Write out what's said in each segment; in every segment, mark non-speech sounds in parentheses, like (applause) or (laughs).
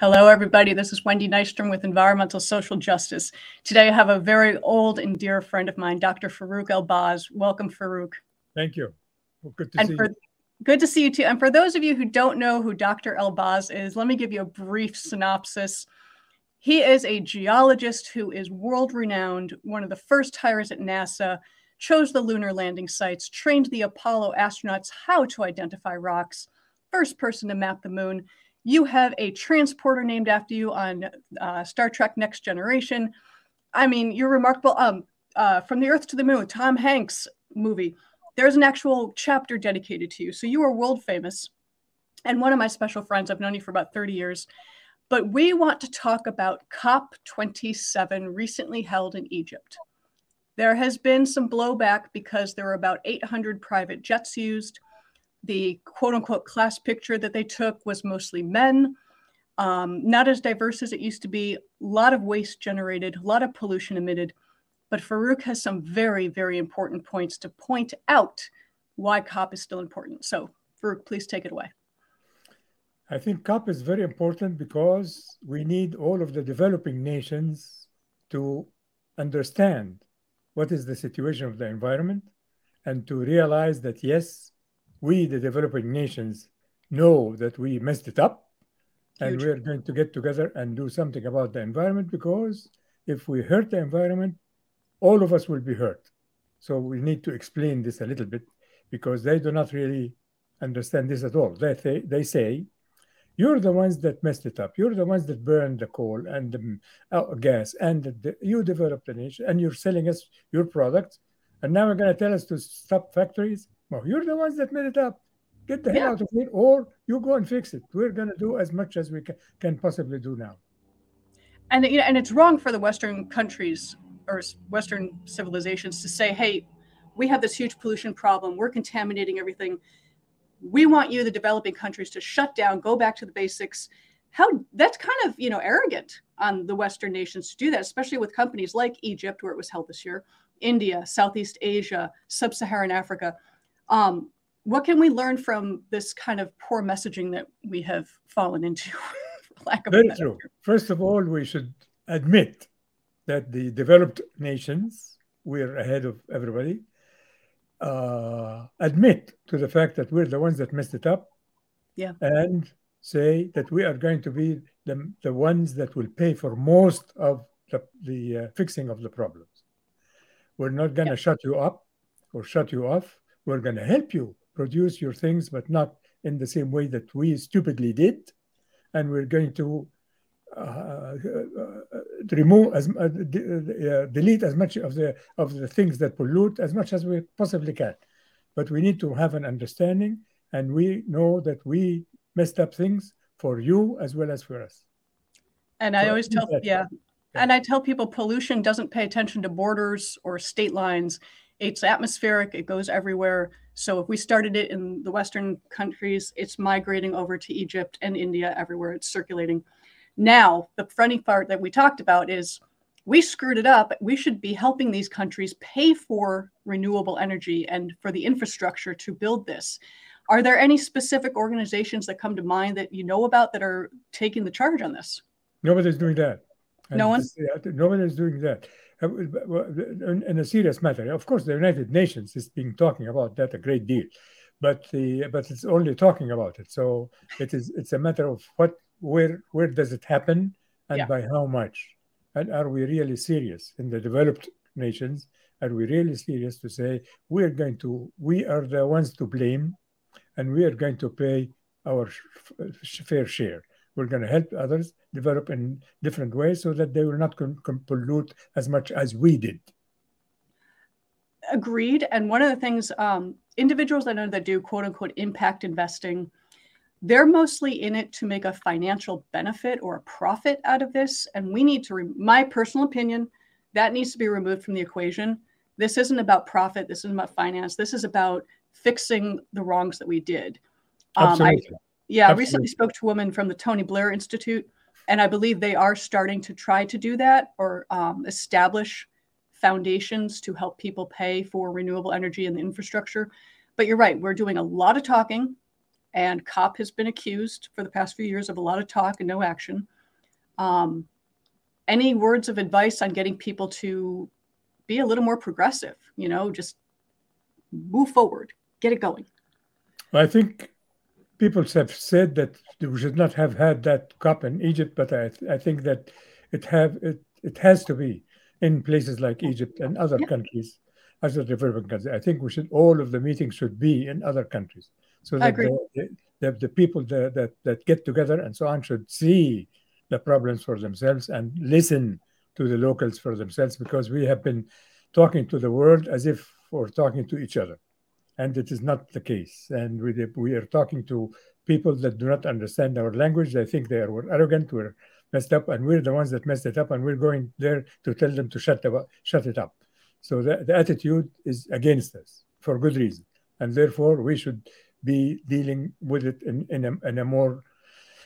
Hello, everybody. This is Wendy Nystrom with Environmental Social Justice. Today, I have a very old and dear friend of mine, Dr. Farouk Elbaz. Welcome, Farouk. Thank you. Well, good to and see for, you. Good to see you too. And for those of you who don't know who Dr. Elbaz is, let me give you a brief synopsis. He is a geologist who is world renowned, one of the first hires at NASA, chose the lunar landing sites, trained the Apollo astronauts how to identify rocks, first person to map the moon you have a transporter named after you on uh, Star Trek Next Generation. I mean, you're remarkable. Um, uh, From the Earth to the Moon, Tom Hanks movie. There's an actual chapter dedicated to you. So you are world famous. And one of my special friends, I've known you for about 30 years. But we want to talk about COP27 recently held in Egypt. There has been some blowback because there were about 800 private jets used the quote unquote class picture that they took was mostly men, um, not as diverse as it used to be, a lot of waste generated, a lot of pollution emitted. But Farouk has some very, very important points to point out why COP is still important. So, Farouk, please take it away. I think COP is very important because we need all of the developing nations to understand what is the situation of the environment and to realize that, yes, we, the developing nations, know that we messed it up Huge. and we're going to get together and do something about the environment because if we hurt the environment, all of us will be hurt. So we need to explain this a little bit because they do not really understand this at all. They, th- they say, you're the ones that messed it up. You're the ones that burned the coal and the uh, gas, and the, you developed the nation, and you're selling us your products. And now you're going to tell us to stop factories. Well, you're the ones that made it up. Get the yeah. hell out of it, or you go and fix it. We're going to do as much as we can, can possibly do now. And you know, and it's wrong for the Western countries or Western civilizations to say, "Hey, we have this huge pollution problem. We're contaminating everything. We want you, the developing countries, to shut down, go back to the basics." How that's kind of you know arrogant on the Western nations to do that, especially with companies like Egypt, where it was held this year, India, Southeast Asia, Sub-Saharan Africa um, what can we learn from this kind of poor messaging that we have fallen into? (laughs) lack of Very true. First of all, we should admit that the developed nations, we're ahead of everybody, uh, admit to the fact that we're the ones that messed it up. Yeah. And say that we are going to be the, the ones that will pay for most of the, the uh, fixing of the problems. We're not going to yeah. shut you up or shut you off. We're going to help you produce your things, but not in the same way that we stupidly did. And we're going to uh, uh, uh remove as uh, uh, delete as much of the of the things that pollute as much as we possibly can. But we need to have an understanding, and we know that we messed up things for you as well as for us. And I always tell, yeah. yeah. And I tell people pollution doesn't pay attention to borders or state lines. It's atmospheric, it goes everywhere. So if we started it in the Western countries, it's migrating over to Egypt and India, everywhere it's circulating. Now, the funny part that we talked about is we screwed it up. We should be helping these countries pay for renewable energy and for the infrastructure to build this. Are there any specific organizations that come to mind that you know about that are taking the charge on this? Nobody's doing that. No one? Nobody is doing that. Uh, in a serious matter. Of course, the United Nations is being talking about that a great deal, but the but it's only talking about it. So it is it's a matter of what where where does it happen and yeah. by how much, and are we really serious in the developed nations? Are we really serious to say we're going to we are the ones to blame, and we are going to pay our fair share? We're going to help others develop in different ways so that they will not pollute as much as we did. Agreed. And one of the things um, individuals I know that do quote unquote impact investing, they're mostly in it to make a financial benefit or a profit out of this. And we need to, re- my personal opinion, that needs to be removed from the equation. This isn't about profit. This isn't about finance. This is about fixing the wrongs that we did. Um, Absolutely. I, yeah, Absolutely. I recently spoke to a woman from the Tony Blair Institute, and I believe they are starting to try to do that or um, establish foundations to help people pay for renewable energy and the infrastructure. But you're right, we're doing a lot of talking and COP has been accused for the past few years of a lot of talk and no action. Um, any words of advice on getting people to be a little more progressive? You know, just move forward, get it going. I think people have said that we should not have had that COP in Egypt, but I, I think that it have it, it has to be in places like Egypt and other countries, other developing countries. I think we should all of the meetings should be in other countries, so that the, the, the, people that, that that get together and so on should see the problems for themselves and listen to the locals for themselves, because we have been talking to the world as if we're talking to each other and it is not the case. And we, we are talking to people that do not understand our language. They think they are we're arrogant, we're messed up, and we're the ones that messed it up, and we're going there to tell them to shut, the, shut it up. So the, the attitude is against us for good reason. And therefore, we should be dealing with it in, in, a, in a more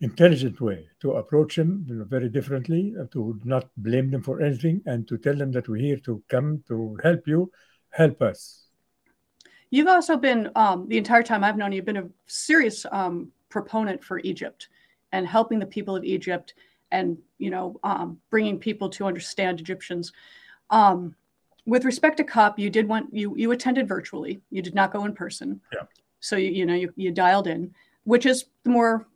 intelligent way to approach them very differently, to not blame them for anything, and to tell them that we're here to come to help you, help us. You've also been, um, the entire time I've known you, been a serious um, proponent for Egypt and helping the people of Egypt and, you know, um, bringing people to understand Egyptians. Um, with respect to COP, you did want, you, you attended virtually. You did not go in person. Yeah. So, you, you know, you, you dialed in, which is the more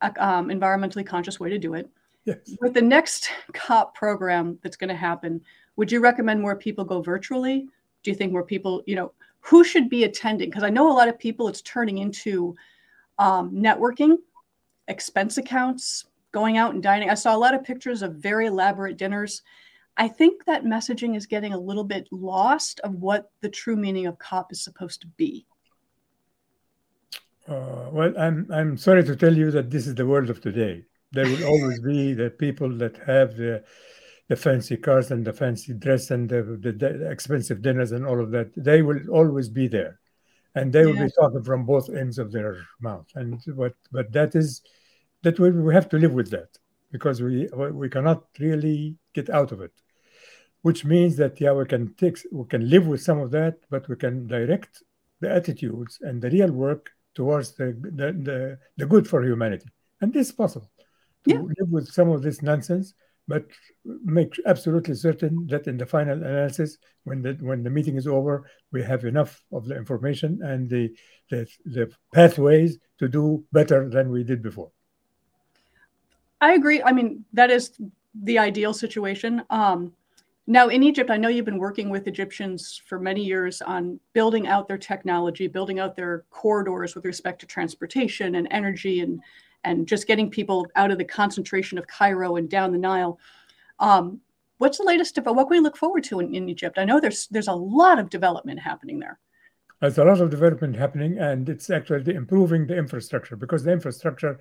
uh, um, environmentally conscious way to do it. Yes. With the next COP program that's going to happen, would you recommend more people go virtually? Do you think more people, you know, who should be attending? Because I know a lot of people, it's turning into um, networking, expense accounts, going out and dining. I saw a lot of pictures of very elaborate dinners. I think that messaging is getting a little bit lost of what the true meaning of COP is supposed to be. Uh, well, I'm I'm sorry to tell you that this is the world of today. There will always be the people that have the the fancy cars and the fancy dress and the, the, the, expensive dinners and all of that, they will always be there, and they yeah. will be talking from both ends of their mouth. And but but that is that we, we have to live with that because we we cannot really get out of it. Which means that yeah, we can take we can live with some of that, but we can direct the attitudes and the real work towards the the, the, the good for humanity, and this is possible to yeah. live with some of this nonsense but make absolutely certain that in the final analysis, when the when the meeting is over, we have enough of the information and the the, the pathways to do better than we did before. I agree. I mean, that is the ideal situation. Um, now, in Egypt, I know you've been working with Egyptians for many years on building out their technology, building out their corridors with respect to transportation and energy and and just getting people out of the concentration of Cairo and down the Nile. Um, what's the latest? about What can we look forward to in, in Egypt? I know there's there's a lot of development happening there. There's a lot of development happening, and it's actually improving the infrastructure because the infrastructure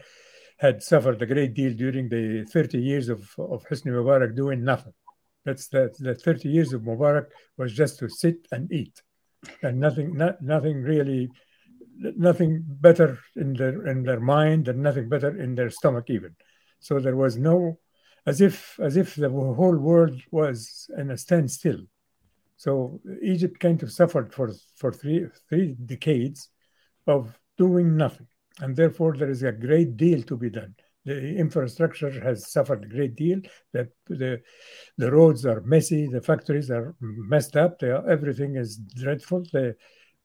had suffered a great deal during the 30 years of, of Hosni Mubarak doing nothing. That's the, the 30 years of Mubarak was just to sit and eat, and nothing, not, nothing really nothing better in their in their mind and nothing better in their stomach even. So there was no, as if as if the whole world was in a standstill. So Egypt kind of suffered for for three three decades of doing nothing, and therefore there is a great deal to be done. The infrastructure has suffered a great deal. That the the roads are messy, the factories are messed up. Are, everything is dreadful. The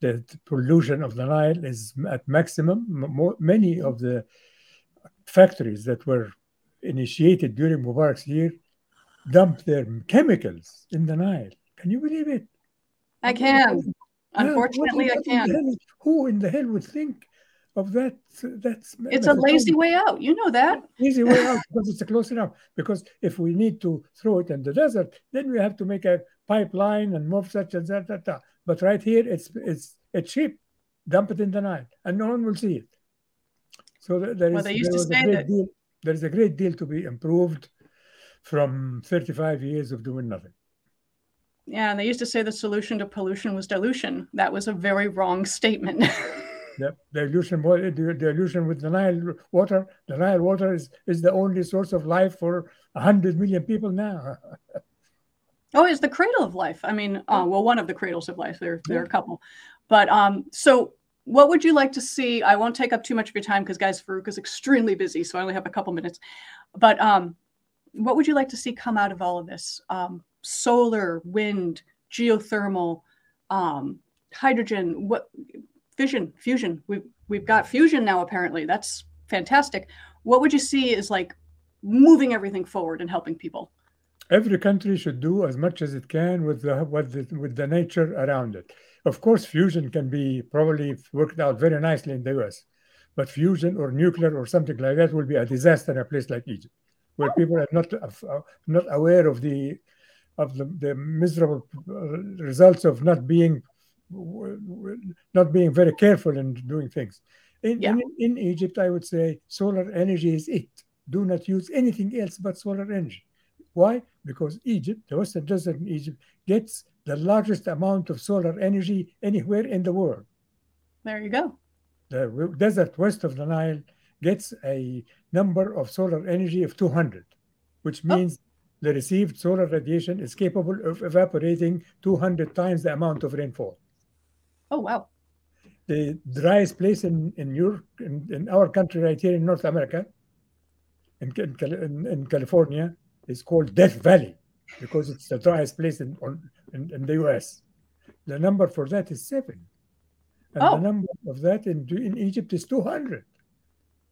the pollution of the Nile is at maximum. More, many of the factories that were initiated during Mubarak's year dumped their chemicals in the Nile. Can you believe it? I can. Unfortunately, I can. who in the hell would think of that? That's it's a lazy way out. You know that. Easy way out because it's close enough. Because if we need to throw it in the desert, then we have to make a pipeline and move such and that. that, that. But right here, it's it's it's cheap. Dump it in the Nile, and no one will see it. So there is, well, there a great deal, there is a great deal to be improved from 35 years of doing nothing. Yeah, and they used to say the solution to pollution was dilution. That was a very wrong statement. (laughs) the dilution, the dilution with the Nile water. The Nile water is, is the only source of life for 100 million people now. (laughs) Oh, it's the cradle of life. I mean, uh, well, one of the cradles of life. There, there are a couple, but um, so what would you like to see? I won't take up too much of your time because, guys, Farouk is extremely busy, so I only have a couple minutes. But um, what would you like to see come out of all of this? Um, solar, wind, geothermal, um, hydrogen, what fission, fusion. We've we've got fusion now. Apparently, that's fantastic. What would you see is like moving everything forward and helping people? Every country should do as much as it can with the with the, with the nature around it. Of course, fusion can be probably worked out very nicely in the US, but fusion or nuclear or something like that will be a disaster in a place like Egypt, where oh. people are not uh, not aware of the of the, the miserable uh, results of not being not being very careful in doing things. In, yeah. in, in Egypt, I would say solar energy is it. Do not use anything else but solar energy. Why? Because Egypt, the Western Desert in Egypt, gets the largest amount of solar energy anywhere in the world. There you go. The desert west of the Nile gets a number of solar energy of 200, which oh. means oh. the received solar radiation is capable of evaporating 200 times the amount of rainfall. Oh, wow. The driest place in, in, your, in, in our country, right here in North America, in, in, in California, is called Death Valley because it's the driest place in, in, in the US. The number for that is seven. And oh. the number of that in, in Egypt is 200,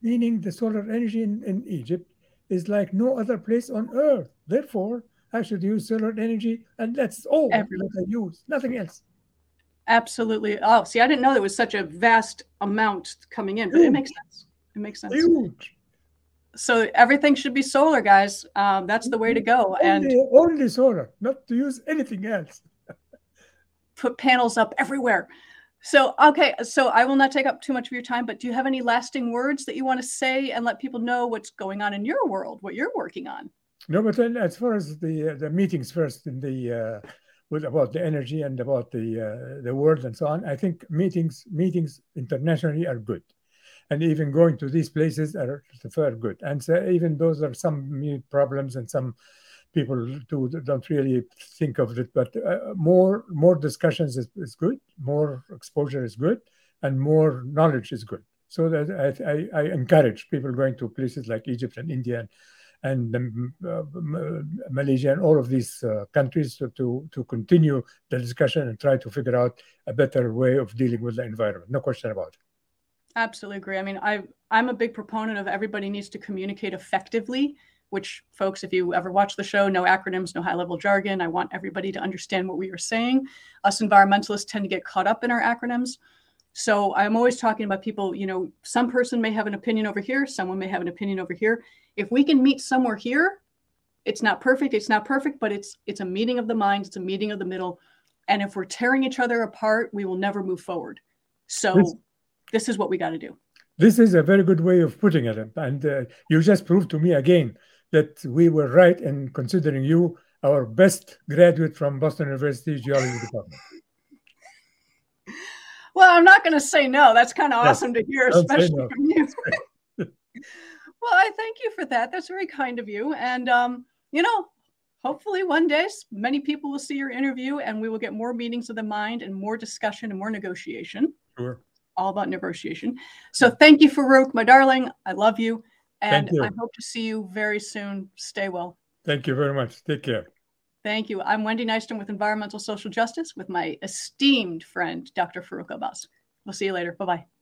meaning the solar energy in, in Egypt is like no other place on earth. Therefore, I should use solar energy, and that's all Everything. that I use, nothing else. Absolutely. Oh, see, I didn't know there was such a vast amount coming in, but it makes sense. It makes sense. Huge so everything should be solar, guys. Um, that's the way to go. And only, only solar, not to use anything else. (laughs) put panels up everywhere. So, okay, so I will not take up too much of your time, but do you have any lasting words that you want to say and let people know what's going on in your world, what you're working on? No, but then as far as the uh, the meetings first in the uh, with about the energy and about the uh, the world and so on, I think meetings meetings internationally are good and even going to these places are very good. And so even those are some problems and some people do, don't really think of it, but uh, more more discussions is, is, good, more exposure is good, and more knowledge is good. So that I, I, I encourage people going to places like Egypt and India and, and uh, Malaysia and all of these uh, countries to, to, to continue the discussion and try to figure out a better way of dealing with the environment. No question about it. Absolutely agree. I mean, I I'm a big proponent of everybody needs to communicate effectively. Which, folks, if you ever watch the show, no acronyms, no high level jargon. I want everybody to understand what we are saying. Us environmentalists tend to get caught up in our acronyms. So I'm always talking about people, you know, some person may have an opinion over here, someone may have an opinion over here. If we can meet somewhere here, it's not perfect, it's not perfect, but it's it's a meeting of the minds, it's a meeting of the middle. And if we're tearing each other apart, we will never move forward. So this is what we got to do. This is a very good way of putting it. And uh, you just proved to me again that we were right in considering you our best graduate from Boston University Geology Department. Well, I'm not going to say no. That's kind of awesome to hear, especially no. from you. (laughs) well, I thank you for that. That's very kind of you. And, um, you know, hopefully one day many people will see your interview and we will get more meetings of the mind and more discussion and more negotiation. Sure all about negotiation. So thank you, Farouk, my darling. I love you. And you. I hope to see you very soon. Stay well. Thank you very much. Take care. Thank you. I'm Wendy Nystrom with Environmental Social Justice with my esteemed friend, Dr. Farouk Elbaz. We'll see you later. Bye bye.